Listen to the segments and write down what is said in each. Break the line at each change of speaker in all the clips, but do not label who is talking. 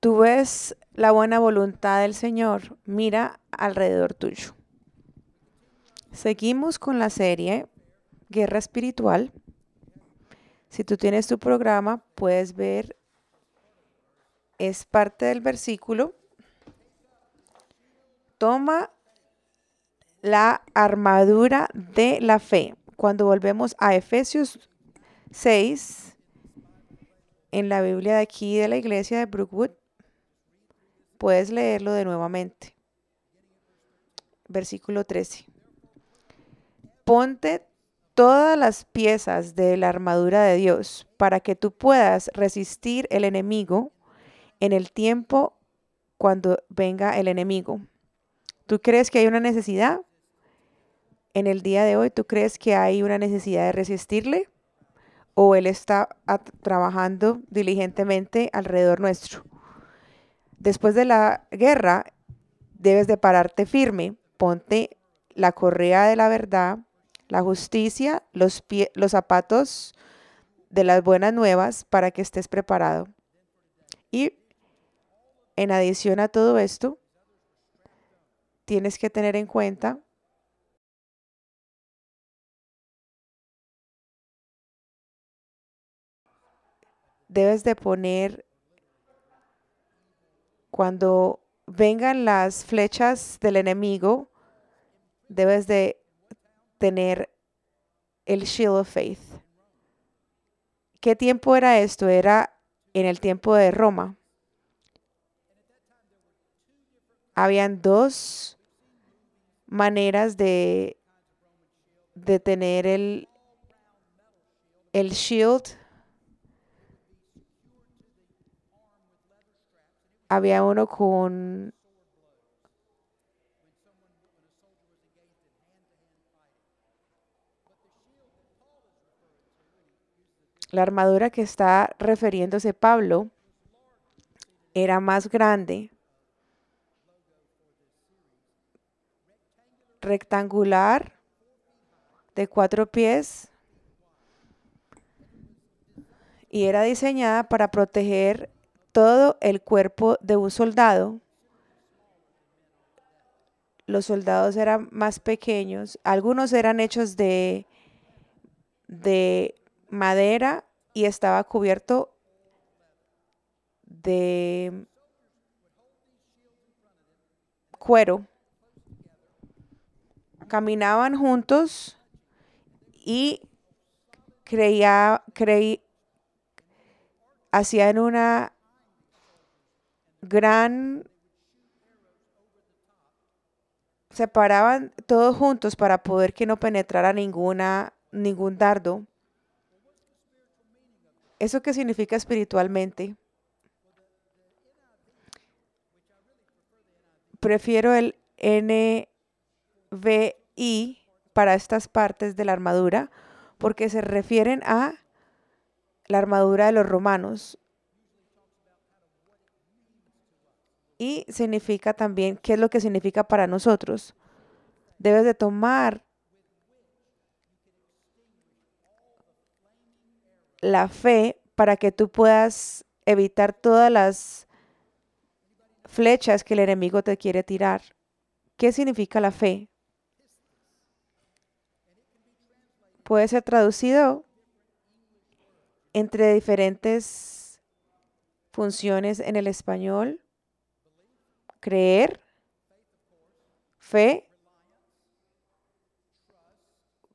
tú ves la buena voluntad del Señor, mira alrededor tuyo. Seguimos con la serie Guerra Espiritual. Si tú tienes tu programa, puedes ver, es parte del versículo. Toma la armadura de la fe. Cuando volvemos a Efesios 6, en la Biblia de aquí de la iglesia de Brookwood, puedes leerlo de nuevamente. Versículo 13. Ponte todas las piezas de la armadura de Dios para que tú puedas resistir el enemigo en el tiempo cuando venga el enemigo. ¿Tú crees que hay una necesidad? En el día de hoy, ¿tú crees que hay una necesidad de resistirle? ¿O Él está trabajando diligentemente alrededor nuestro? Después de la guerra, debes de pararte firme, ponte la correa de la verdad, la justicia, los, los zapatos de las buenas nuevas para que estés preparado. Y en adición a todo esto, tienes que tener en cuenta debes de poner cuando vengan las flechas del enemigo, debes de tener el shield of faith. ¿Qué tiempo era esto? Era en el tiempo de Roma. Habían dos maneras de, de tener el, el shield. Había uno con la armadura que está refiriéndose Pablo era más grande rectangular de cuatro pies y era diseñada para proteger todo el cuerpo de un soldado. Los soldados eran más pequeños, algunos eran hechos de, de madera y estaba cubierto de cuero caminaban juntos y creía, creí, hacían una gran se paraban todos juntos para poder que no penetrara ninguna ningún dardo. ¿Eso qué significa espiritualmente? Prefiero el NV y para estas partes de la armadura porque se refieren a la armadura de los romanos. Y significa también qué es lo que significa para nosotros. Debes de tomar la fe para que tú puedas evitar todas las flechas que el enemigo te quiere tirar. ¿Qué significa la fe? puede ser traducido entre diferentes funciones en el español. Creer, fe,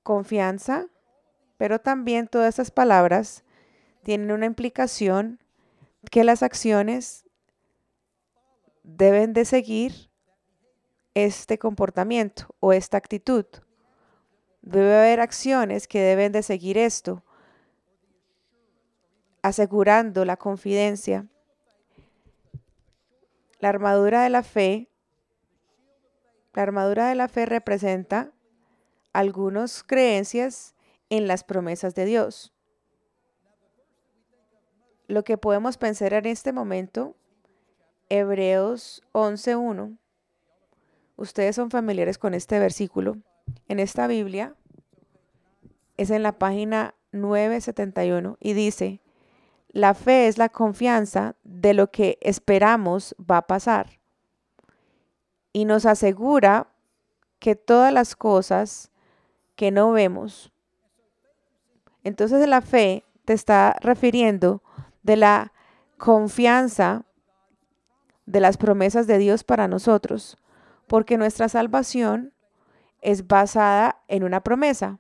confianza, pero también todas estas palabras tienen una implicación que las acciones deben de seguir este comportamiento o esta actitud. Debe haber acciones que deben de seguir esto, asegurando la confidencia. La armadura de la fe, la armadura de la fe representa algunas creencias en las promesas de Dios. Lo que podemos pensar en este momento, Hebreos 11.1. Ustedes son familiares con este versículo en esta Biblia es en la página 971 y dice, La fe es la confianza de lo que esperamos va a pasar y nos asegura que todas las cosas que no vemos. Entonces la fe te está refiriendo de la confianza de las promesas de Dios para nosotros, porque nuestra salvación es basada en una promesa,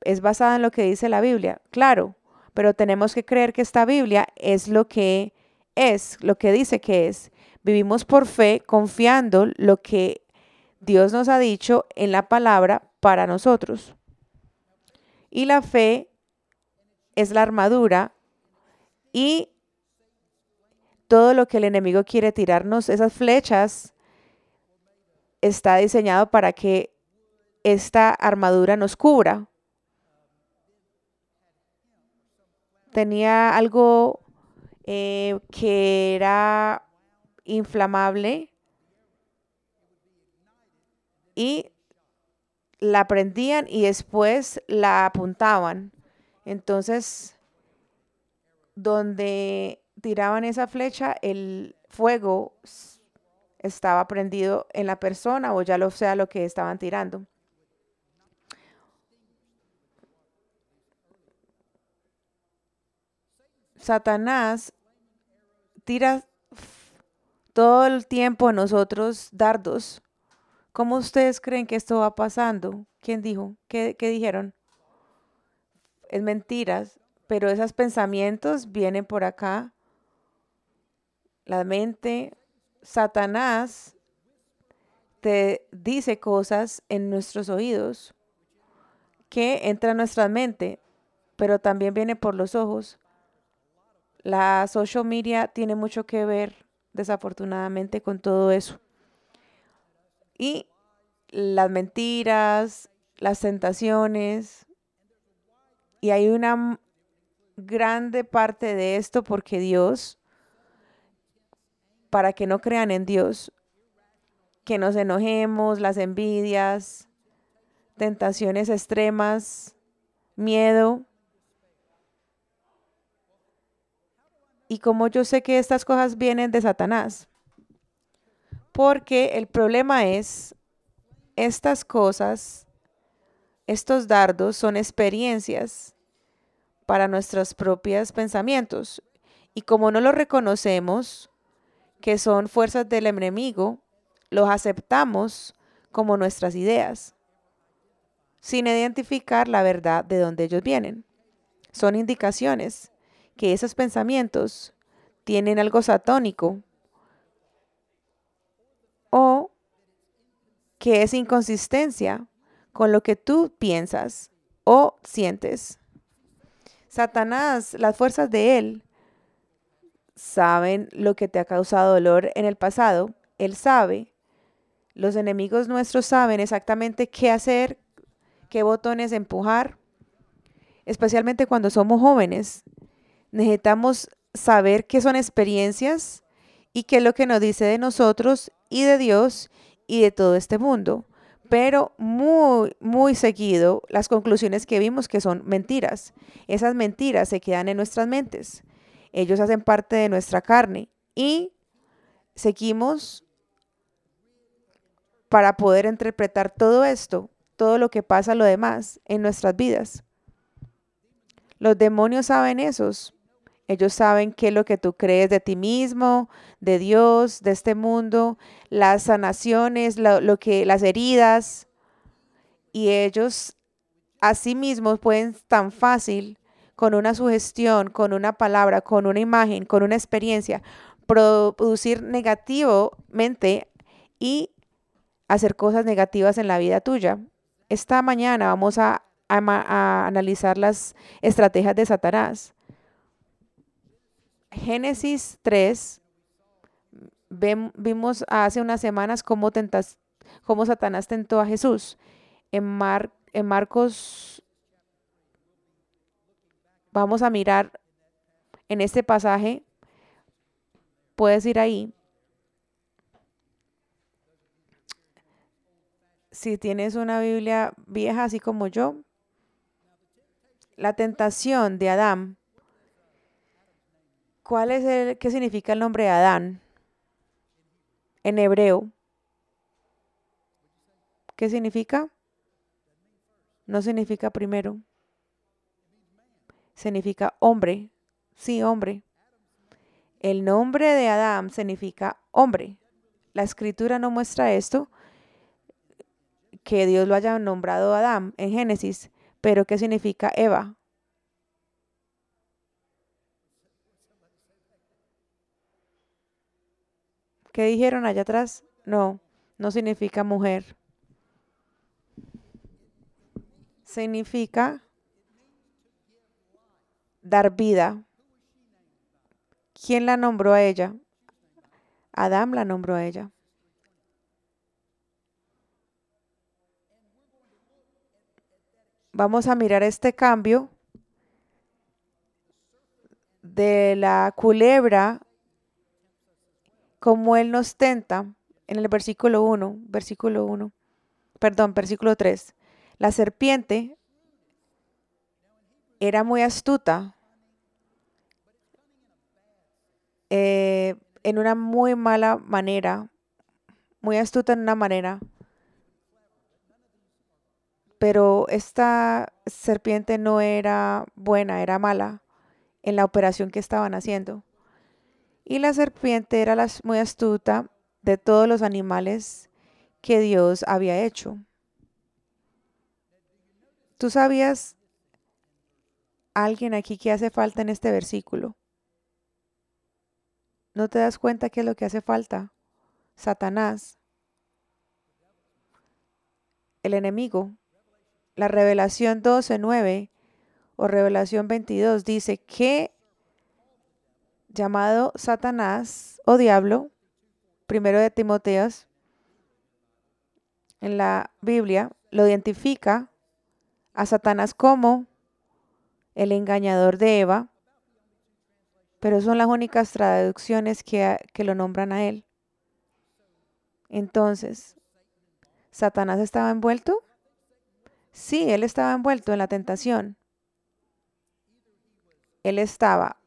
es basada en lo que dice la Biblia, claro, pero tenemos que creer que esta Biblia es lo que es, lo que dice que es. Vivimos por fe confiando lo que Dios nos ha dicho en la palabra para nosotros. Y la fe es la armadura y todo lo que el enemigo quiere tirarnos, esas flechas, está diseñado para que esta armadura nos cubra. Tenía algo eh, que era inflamable y la prendían y después la apuntaban. Entonces, donde tiraban esa flecha, el fuego estaba prendido en la persona o ya lo sea lo que estaban tirando. Satanás tira todo el tiempo a nosotros dardos. ¿Cómo ustedes creen que esto va pasando? ¿Quién dijo? ¿Qué, qué dijeron? Es mentiras, pero esos pensamientos vienen por acá la mente, Satanás te dice cosas en nuestros oídos que entra en nuestra mente, pero también viene por los ojos. La social media tiene mucho que ver, desafortunadamente, con todo eso. Y las mentiras, las tentaciones. Y hay una grande parte de esto porque Dios para que no crean en Dios, que nos enojemos, las envidias, tentaciones extremas, miedo. Y como yo sé que estas cosas vienen de Satanás, porque el problema es, estas cosas, estos dardos son experiencias para nuestros propios pensamientos. Y como no los reconocemos, que son fuerzas del enemigo, los aceptamos como nuestras ideas, sin identificar la verdad de donde ellos vienen. Son indicaciones que esos pensamientos tienen algo satónico o que es inconsistencia con lo que tú piensas o sientes. Satanás, las fuerzas de él, saben lo que te ha causado dolor en el pasado. Él sabe. Los enemigos nuestros saben exactamente qué hacer, qué botones empujar, especialmente cuando somos jóvenes. Necesitamos saber qué son experiencias y qué es lo que nos dice de nosotros y de Dios y de todo este mundo. Pero muy, muy seguido, las conclusiones que vimos que son mentiras. Esas mentiras se quedan en nuestras mentes ellos hacen parte de nuestra carne y seguimos para poder interpretar todo esto, todo lo que pasa, lo demás en nuestras vidas. Los demonios saben esos. Ellos saben qué es lo que tú crees de ti mismo, de Dios, de este mundo, las sanaciones, lo, lo que, las heridas. Y ellos mismos pueden tan fácil con una sugestión, con una palabra, con una imagen, con una experiencia, producir negativamente y hacer cosas negativas en la vida tuya. Esta mañana vamos a, analizar las estrategias de Satanás. Génesis 3, vimos hace unas semanas cómo, tentas, cómo Satanás tentó a Jesús. En, Mar, en Marcos Vamos a mirar en este pasaje. Puedes ir ahí. Si tienes una Biblia vieja, así como yo, la tentación de Adán ¿Cuál es el, qué significa el nombre Adán? En hebreo. ¿Qué significa? No significa primero. Significa hombre. Sí, hombre. El nombre de Adán significa hombre. La escritura no muestra esto, que Dios lo haya nombrado Adán en Génesis, pero ¿qué significa Eva? ¿Qué dijeron allá atrás? No, no significa mujer. Significa dar vida. ¿Quién la nombró a ella? Adán la nombró a ella. Vamos a mirar este cambio de la culebra como Él nos tenta en el versículo 1, versículo 1, perdón, versículo 3. La serpiente era muy astuta eh, en una muy mala manera, muy astuta en una manera, pero esta serpiente no era buena, era mala en la operación que estaban haciendo. Y la serpiente era la, muy astuta de todos los animales que Dios había hecho. ¿Tú sabías alguien aquí que hace falta en este versículo? ¿No te das cuenta qué es lo que hace falta? Satanás, el enemigo. La revelación 12.9 o revelación 22 dice que llamado Satanás o diablo, primero de Timoteos, en la Biblia, lo identifica a Satanás como el engañador de Eva, pero son las únicas traducciones que, que lo nombran a él. Entonces, ¿Satanás estaba envuelto? Sí, él estaba envuelto en la tentación. Él estaba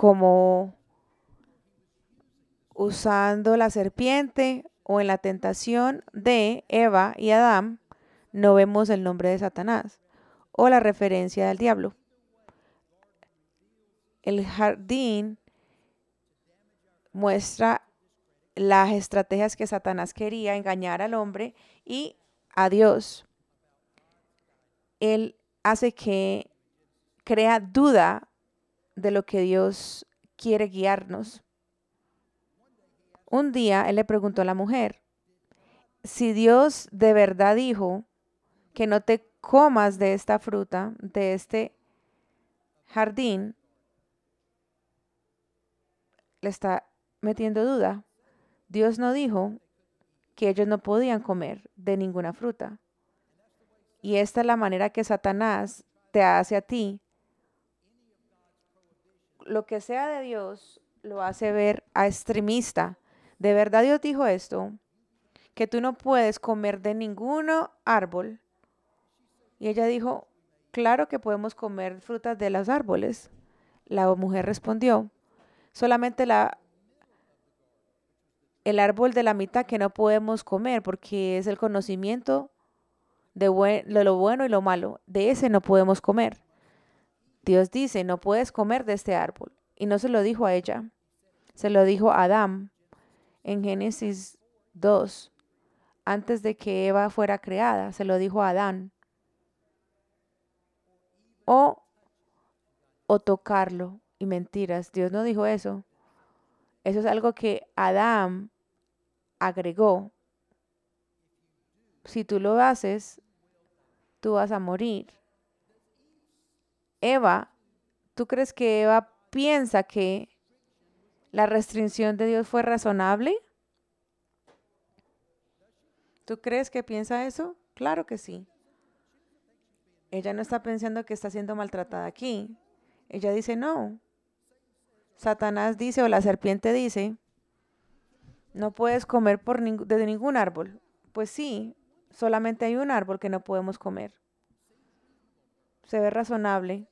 como usando la serpiente o en la tentación de Eva y Adán, no vemos el nombre de Satanás o la referencia del diablo. El jardín muestra las estrategias que Satanás quería engañar al hombre y a Dios. Él hace que crea duda de lo que Dios quiere guiarnos. Un día él le preguntó a la mujer, si Dios de verdad dijo que no te comas de esta fruta, de este jardín, le está metiendo duda. Dios no dijo que ellos no podían comer de ninguna fruta. Y esta es la manera que Satanás te hace a ti lo que sea de Dios lo hace ver a extremista. ¿De verdad Dios dijo esto? Que tú no puedes comer de ningún árbol. Y ella dijo, claro que podemos comer frutas de los árboles. La mujer respondió, solamente la, el árbol de la mitad que no podemos comer porque es el conocimiento de, de lo bueno y lo malo. De ese no podemos comer. Dios dice, no puedes comer de este árbol. Y no se lo dijo a ella, se lo dijo a Adán en Génesis 2, antes de que Eva fuera creada, se lo dijo a Adán. O, o tocarlo. Y mentiras, Dios no dijo eso. Eso es algo que Adán agregó. Si tú lo haces, tú vas a morir. Eva, ¿tú crees que Eva piensa que la restricción de Dios fue razonable? ¿Tú crees que piensa eso? Claro que sí. Ella no está pensando que está siendo maltratada aquí. Ella dice, no. Satanás dice o la serpiente dice, no puedes comer por de ningún árbol. Pues sí, solamente hay un árbol que no podemos comer. Se ve razonable.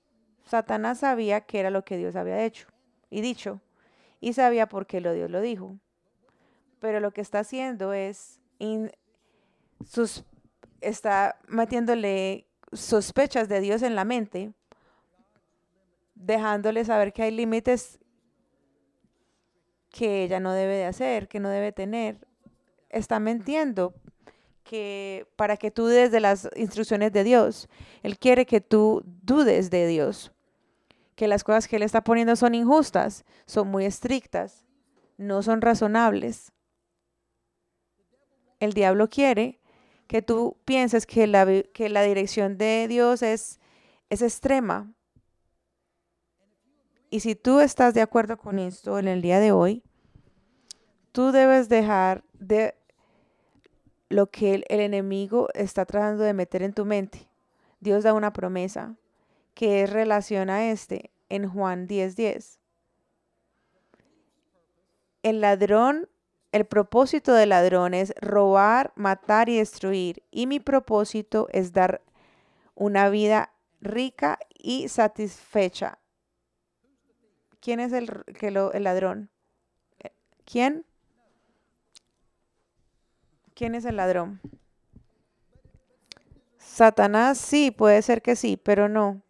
Satanás sabía que era lo que Dios había hecho y dicho, y sabía por qué lo Dios lo dijo. Pero lo que está haciendo es sus, está metiéndole sospechas de Dios en la mente, dejándole saber que hay límites que ella no debe de hacer, que no debe tener. Está mintiendo que para que tú dudes de las instrucciones de Dios. Él quiere que tú dudes de Dios. Que las cosas que Él está poniendo son injustas, son muy estrictas, no son razonables. El diablo quiere que tú pienses que la, que la dirección de Dios es, es extrema. Y si tú estás de acuerdo con esto en el día de hoy, tú debes dejar de lo que el, enemigo está tratando de meter en tu mente. Dios da una promesa que es relación a este en Juan 10:10. 10. El ladrón, el propósito del ladrón es robar, matar y destruir. Y mi propósito es dar una vida rica y satisfecha. ¿Quién es el, que lo, el ladrón? ¿Quién? ¿Quién es el ladrón? Satanás sí, puede ser que sí, pero no.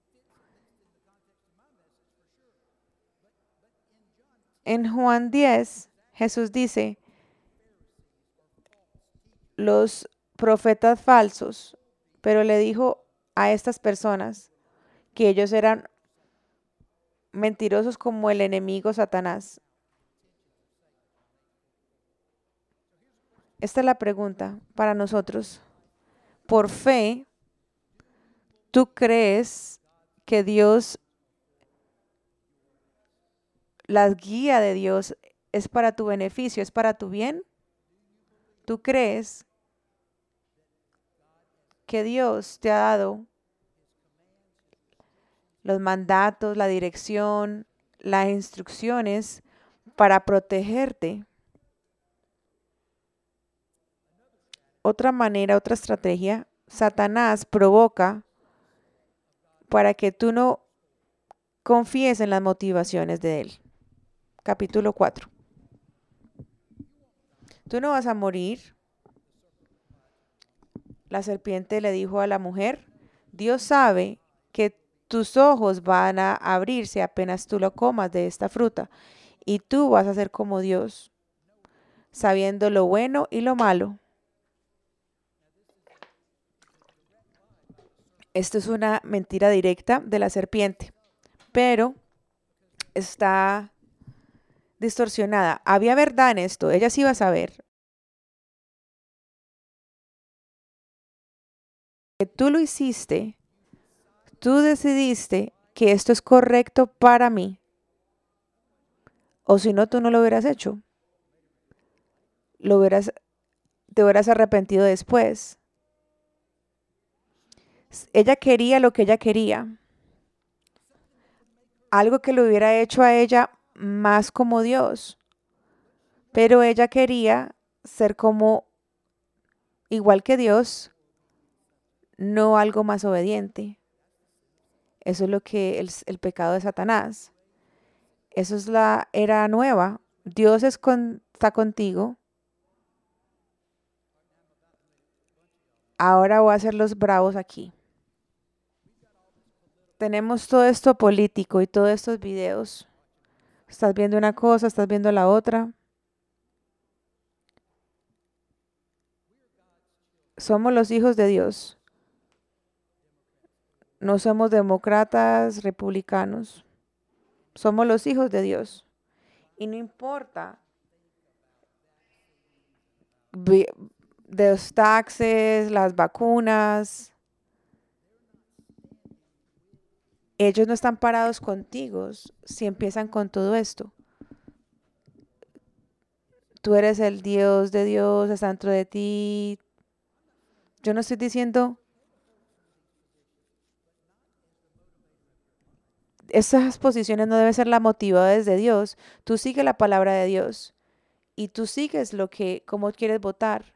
En Juan 10, Jesús dice, los profetas falsos, pero le dijo a estas personas que ellos eran mentirosos como el enemigo Satanás. Esta es la pregunta para nosotros. Por fe, ¿tú crees que Dios, la guía de Dios es para tu beneficio, es para tu bien? ¿Tú crees que Dios te ha dado los mandatos, la dirección, las instrucciones para protegerte? Otra manera, otra estrategia, Satanás provoca para que tú no confíes en las motivaciones de él. Capítulo 4. Tú no vas a morir. La serpiente le dijo a la mujer, Dios sabe que tus ojos van a abrirse apenas tú lo comas de esta fruta, y tú vas a ser como Dios, sabiendo lo bueno y lo malo. Esto es una mentira directa de la serpiente, pero está distorsionada. Había verdad en esto, ella sí iba a saber. Que tú lo hiciste, tú decidiste que esto es correcto para mí. O si no, tú no lo hubieras hecho. Lo hubieras, te hubieras arrepentido después. Ella quería lo que ella quería. Algo que le hubiera hecho a ella más como Dios. Pero ella quería ser como igual que Dios, no algo más obediente. Eso es lo que el, el pecado de Satanás. Eso es la era nueva. Dios está contigo. Ahora voy a hacer los bravos aquí tenemos todo esto político y todos estos videos. Estás viendo una cosa, estás viendo la otra. Somos los hijos de Dios. No somos demócratas, republicanos. Somos los hijos de Dios. Y no importa los taxes, las vacunas, ellos no están parados contigo si empiezan con todo esto. Tú eres el Dios de Dios, está dentro de ti. Yo no estoy diciendo esas posiciones no deben ser la motivada desde Dios. Tú sigues la palabra de Dios y tú sigues lo que, como quieres votar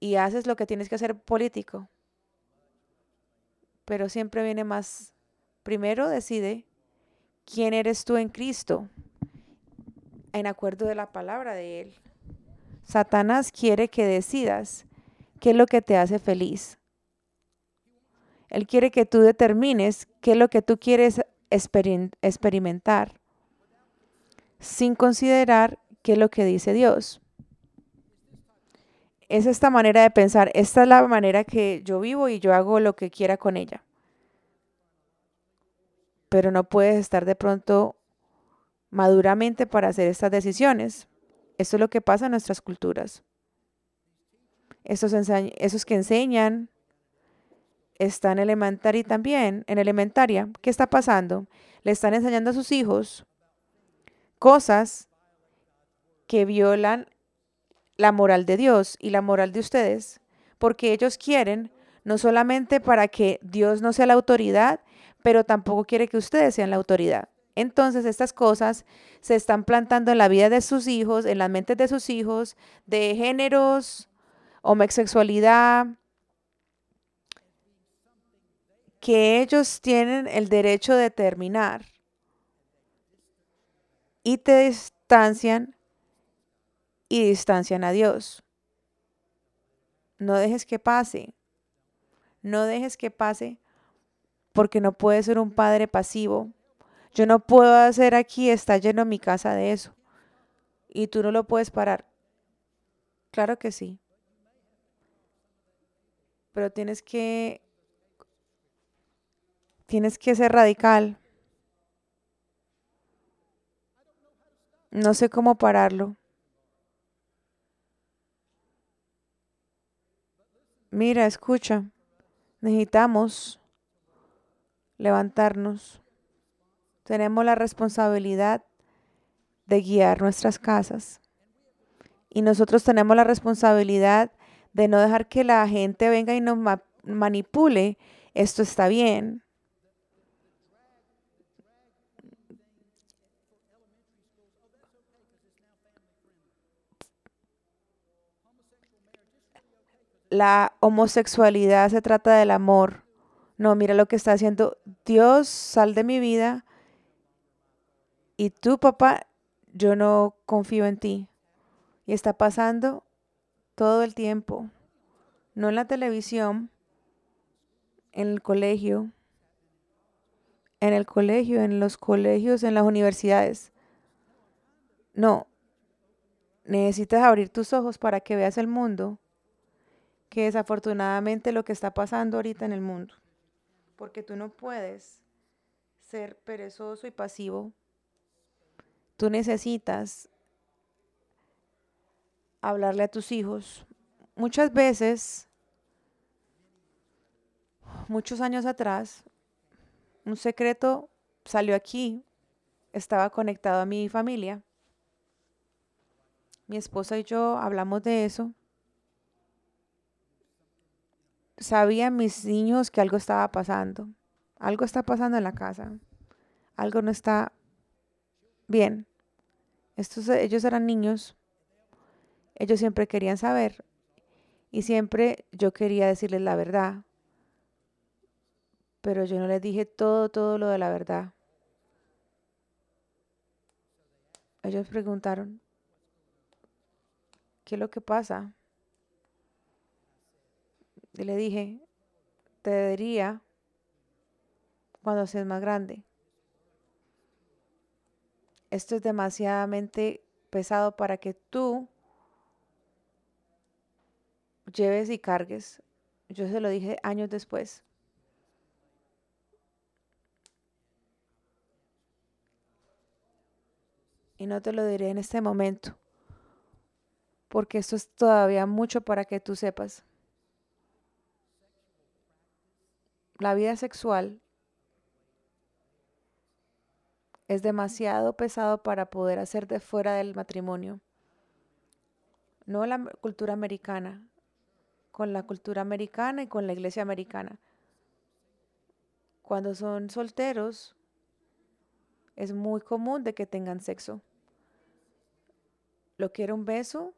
y haces lo que tienes que hacer político. Pero siempre viene más primero decide quién eres tú en Cristo, en acuerdo de la palabra de Él. Satanás quiere que decidas qué es lo que te hace feliz. Él quiere que tú determines qué es lo que tú quieres experimentar sin considerar qué es lo que dice Dios. Es esta manera de pensar, esta es la manera que yo vivo y yo hago lo que quiera con ella. Pero no puedes estar de pronto maduramente para hacer estas decisiones. Esto es lo que pasa en nuestras culturas. Esos, que enseñan están en elementaria también, en elementaria. ¿Qué está pasando? Le están enseñando a sus hijos cosas que violan la moral de Dios y la moral de ustedes, porque ellos quieren no solamente para que Dios no sea la autoridad, pero tampoco quiere que ustedes sean la autoridad. Entonces estas cosas se están plantando en la vida de sus hijos, en las mentes de sus hijos, de géneros, homosexualidad, que ellos tienen el derecho de determinar y te distancian y distancian a Dios. No dejes que pase. No dejes que pase porque no puedes ser un padre pasivo. Yo no puedo hacer aquí, está lleno mi casa de eso. Y tú no lo puedes parar. Claro que sí. Pero tienes que tienes que ser radical. No sé cómo pararlo. Mira, escucha, necesitamos levantarnos. Tenemos la responsabilidad de guiar nuestras casas. Y nosotros tenemos la responsabilidad de no dejar que la gente venga y nos manipule. Esto está bien. la homosexualidad se trata del amor. No, mira lo que está haciendo. Dios, sal de mi vida. Y tú, papá, yo no confío en ti. Y está pasando todo el tiempo. No en la televisión, en el colegio, en el colegio, en los colegios, en las universidades. No, necesitas abrir tus ojos para que veas el mundo que desafortunadamente lo que está pasando ahorita en el mundo. Porque tú no puedes ser perezoso y pasivo. Tú necesitas hablarle a tus hijos. Muchas veces, muchos años atrás, un secreto salió aquí, estaba conectado a mi familia. Mi esposa y yo hablamos de eso sabían mis niños que algo estaba pasando. Algo está pasando en la casa. Algo no está bien. Estos, ellos eran niños. Ellos siempre querían saber. Y siempre yo quería decirles la verdad. Pero yo no les dije todo, todo lo de la verdad. Ellos preguntaron, ¿qué es lo que pasa? Y le dije, te diría cuando seas más grande. Esto es demasiadamente pesado para que tú lleves y cargues. Yo se lo dije años después. Y no te lo diré en este momento, porque esto es todavía mucho para que tú sepas. La vida sexual es demasiado pesado para poder hacer de fuera del matrimonio. No la cultura americana, con la cultura americana y con la iglesia americana. Cuando son solteros, es muy común de que tengan sexo. Lo quiero un beso.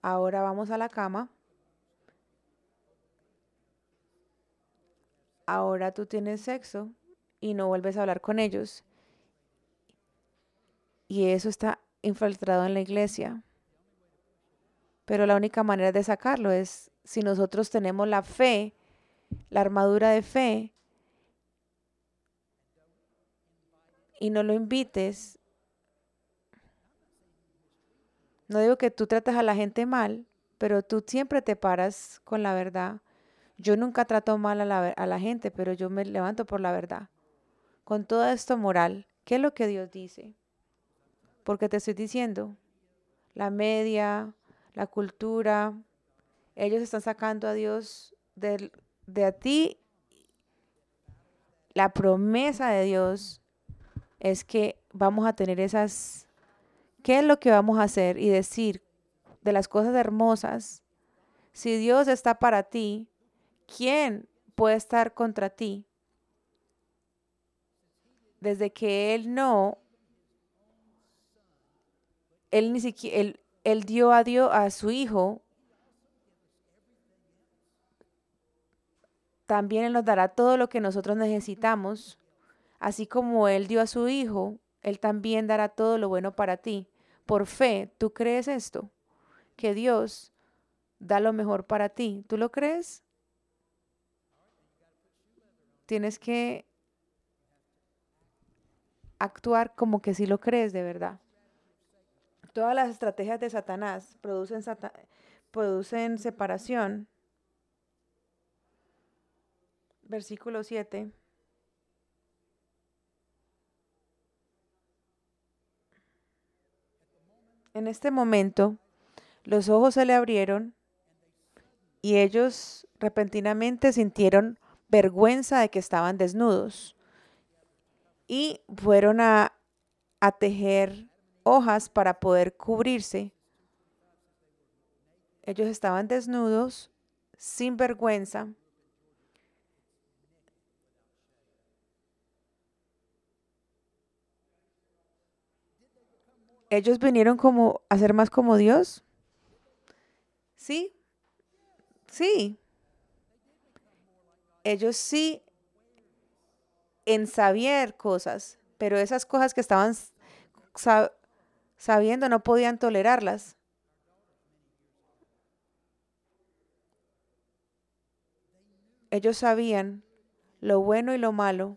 Ahora vamos a la cama. Ahora tú tienes sexo y no vuelves a hablar con ellos. Y eso está infiltrado en la iglesia. Pero la única manera de sacarlo es si nosotros tenemos la fe, la armadura de fe, y no lo invites. No digo que tú trates a la gente mal, pero tú siempre te paras con la verdad. Yo nunca trato mal a la, a la gente, pero yo me levanto por la verdad. Con todo esto moral, ¿qué es lo que Dios dice? Porque te estoy diciendo, la media, la cultura, ellos están sacando a Dios de, de a ti. La promesa de Dios es que vamos a tener esas, ¿qué es lo que vamos a hacer? Y decir de las cosas hermosas, si Dios está para ti, ¿quién puede estar contra ti? Desde que Él no, Él ni siquiera, Él, él dio a Dios a su Hijo, también Él nos dará todo lo que nosotros necesitamos. Así como Él dio a su Hijo, Él también dará todo lo bueno para ti. Por fe, ¿tú crees esto? Que Dios da lo mejor para ti. ¿Tú lo crees? Tienes que actuar como que sí lo crees de verdad. Todas las estrategias de Satanás producen, producen separación. Versículo 7. En este momento, los ojos se le abrieron y ellos repentinamente sintieron vergüenza de que estaban desnudos y fueron a, a tejer hojas para poder cubrirse. Ellos estaban desnudos, sin vergüenza. Ellos vinieron como a ser más como Dios. Sí, sí. Ellos sí en saber cosas, pero esas cosas que estaban sabiendo no podían tolerarlas. Ellos sabían lo bueno y lo malo,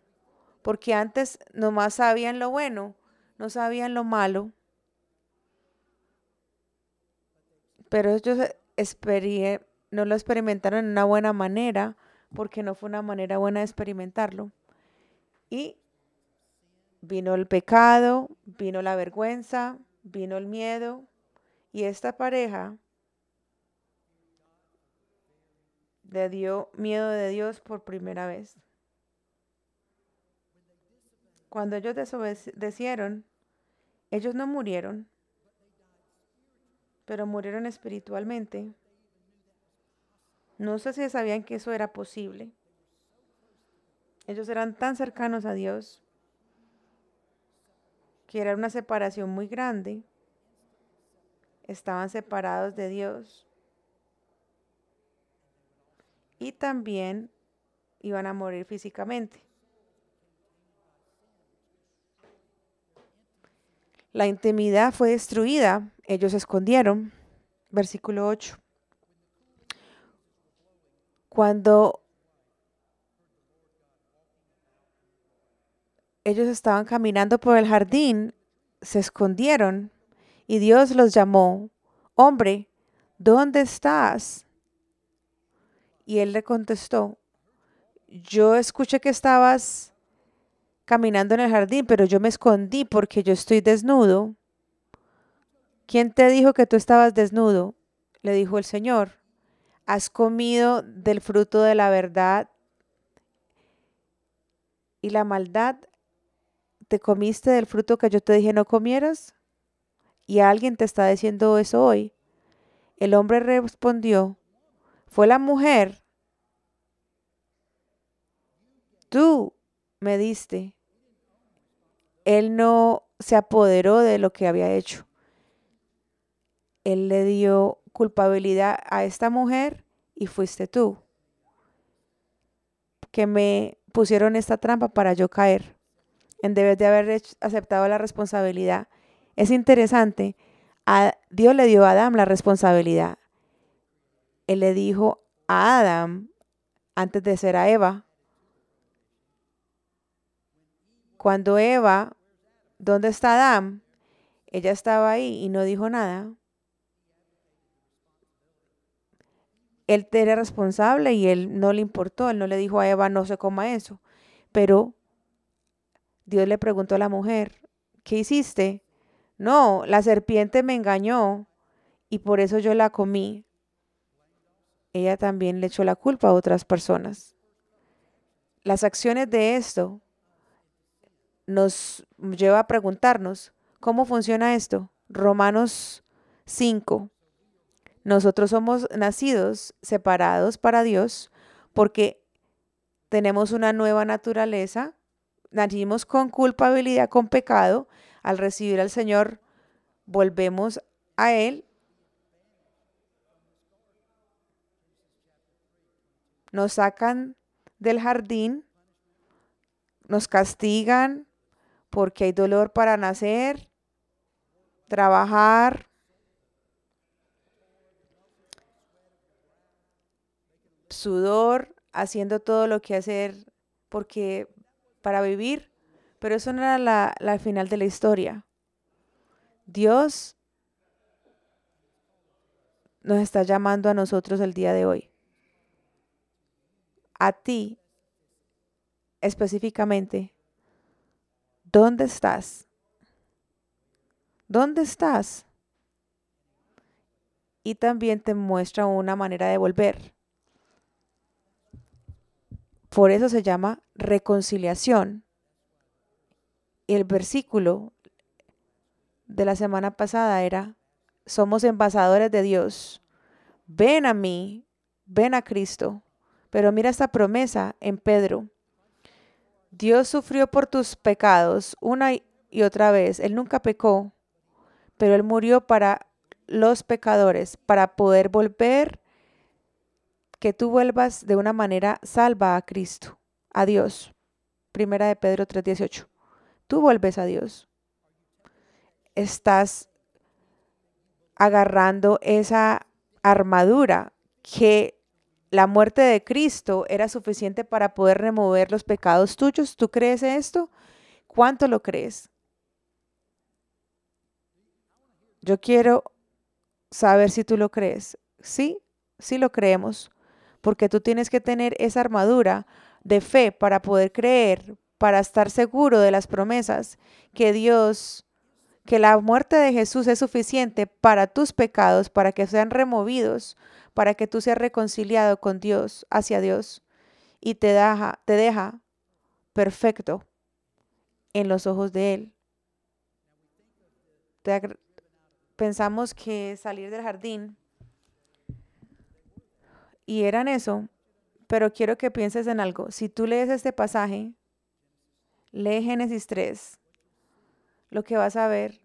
porque antes nomás sabían lo bueno, no sabían lo malo. Pero ellos no lo experimentaron en una buena manera, porque no fue una manera buena de experimentarlo. Y vino el pecado, vino la vergüenza, vino el miedo y esta pareja le dio miedo de Dios por primera vez. Cuando ellos desobedecieron, ellos no murieron, pero murieron espiritualmente. No sé si sabían que eso era posible. Ellos eran tan cercanos a Dios que era una separación muy grande, estaban separados de Dios y también iban a morir físicamente. La intimidad fue destruida, ellos se escondieron. Versículo 8. Cuando ellos estaban caminando por el jardín, se escondieron y Dios los llamó, hombre, ¿dónde estás? Y él le contestó, yo escuché que estabas caminando en el jardín, pero yo me escondí porque yo estoy desnudo. ¿Quién te dijo que tú estabas desnudo? Le dijo el Señor. ¿Has comido del fruto de la verdad y la maldad ¿te comiste del fruto que yo te dije no comieras? Y alguien te está diciendo eso hoy. El hombre respondió, fue la mujer. Tú me diste. Él no se apoderó de lo que había hecho. Él le dio culpabilidad a esta mujer y fuiste tú. que me pusieron esta trampa para yo caer, en vez de haber aceptado la responsabilidad. Es interesante, a Dios le dio a Adán la responsabilidad. Él le dijo a Adán, antes de ser a Eva, cuando Eva, ¿dónde está Adán? Ella estaba ahí y no dijo nada. Él era responsable y él no le importó, él no le dijo a Eva no se coma eso. Pero Dios le preguntó a la mujer, ¿qué hiciste? No, la serpiente me engañó y por eso yo la comí. Ella también le echó la culpa a otras personas. Las acciones de esto nos lleva a preguntarnos, ¿cómo funciona esto? Romanos 5. Nosotros somos nacidos separados para Dios porque tenemos una nueva naturaleza, nacimos con culpabilidad, con pecado, al recibir al Señor volvemos a Él. Nos sacan del jardín, nos castigan porque hay dolor para nacer, trabajar, sudor, haciendo todo lo que hacer porque para vivir, pero eso no era la, la final de la historia. Dios nos está llamando a nosotros el día de hoy. A ti específicamente, ¿dónde estás? ¿Dónde estás? Y también te muestra una manera de volver. Por eso se llama reconciliación. El versículo de la semana pasada era, somos embajadores de Dios. Ven a mí, ven a Cristo. Pero mira esta promesa en Pedro. Dios sufrió por tus pecados una y otra vez. Él nunca pecó, pero Él murió para los pecadores, para poder volver, que tú vuelvas de una manera salva a Cristo, a Dios. Primera de Pedro 3:18. Tú vuelves a Dios. Estás agarrando esa armadura que la muerte de Cristo era suficiente para poder remover los pecados tuyos. ¿Tú crees esto? ¿Cuánto lo crees? Yo quiero saber si tú lo crees. Sí, sí lo creemos, porque tú tienes que tener esa armadura de fe para poder creer, para estar seguro de las promesas que Dios, que la muerte de Jesús es suficiente para tus pecados, para que sean removidos, para que tú seas reconciliado con Dios, hacia Dios, y te deja, te deja perfecto en los ojos de Él. pensamos que salir del jardín y eran eso, pero quiero que pienses en algo. Si tú lees este pasaje, lee Génesis 3, lo que vas a ver,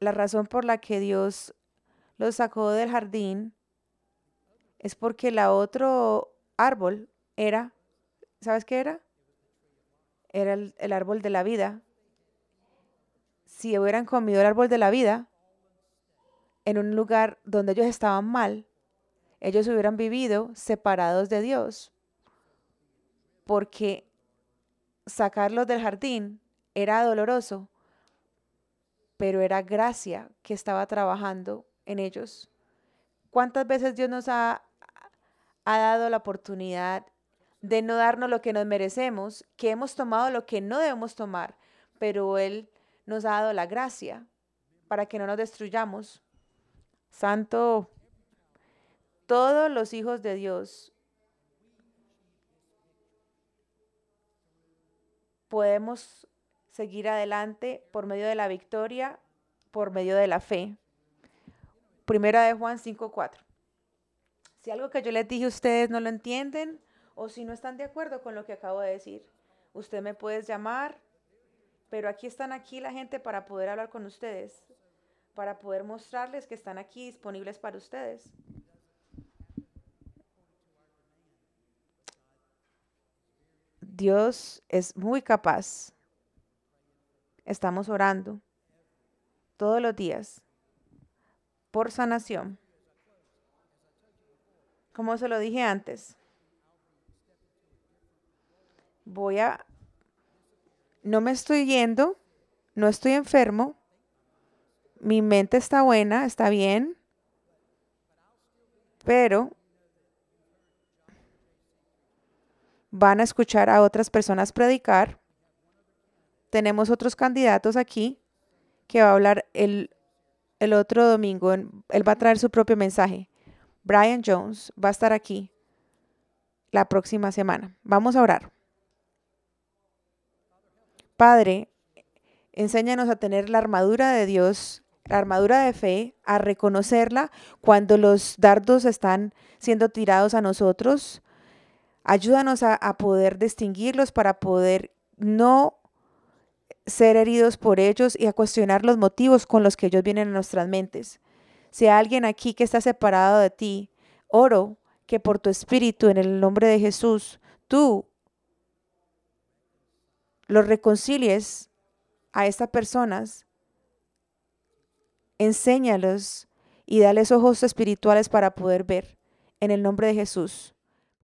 la razón por la que Dios los sacó del jardín es porque la otro árbol era, ¿sabes qué era? Era el, el árbol de la vida. Si hubieran comido el árbol de la vida en un lugar donde ellos estaban mal, ellos hubieran vivido separados de Dios. Porque sacarlos del jardín era doloroso, pero era gracia que estaba trabajando en ellos. ¿Cuántas veces Dios nos ha ha dado la oportunidad de no darnos lo que nos merecemos, que hemos tomado lo que no debemos tomar, pero Él nos ha dado la gracia para que no nos destruyamos. Santo, todos los hijos de Dios podemos seguir adelante por medio de la victoria, por medio de la fe. Primera de Juan 5:4. Si algo que yo les dije ustedes no lo entienden o si no están de acuerdo con lo que acabo de decir, usted me puede llamar, pero aquí están aquí la gente para poder hablar con ustedes, para poder mostrarles que están aquí disponibles para ustedes. Dios es muy capaz. Estamos orando todos los días por sanación. Como se lo dije antes, voy a, no me estoy yendo, no estoy enfermo, mi mente está buena, está bien, pero van a escuchar a otras personas predicar. Tenemos otros candidatos aquí que va a hablar el, el otro domingo. Él va a traer su propio mensaje. Brian Jones va a estar aquí la próxima semana. Vamos a orar. Padre, enséñanos a tener la armadura de Dios, la armadura de fe, a reconocerla cuando los dardos están siendo tirados a nosotros. Ayúdanos a, poder distinguirlos para poder no ser heridos por ellos y a cuestionar los motivos con los que ellos vienen a nuestras mentes. Si hay alguien aquí que está separado de ti, oro que por tu espíritu, en el nombre de Jesús, tú los reconcilies a estas personas, enséñalos y dales ojos espirituales para poder ver. En el nombre de Jesús.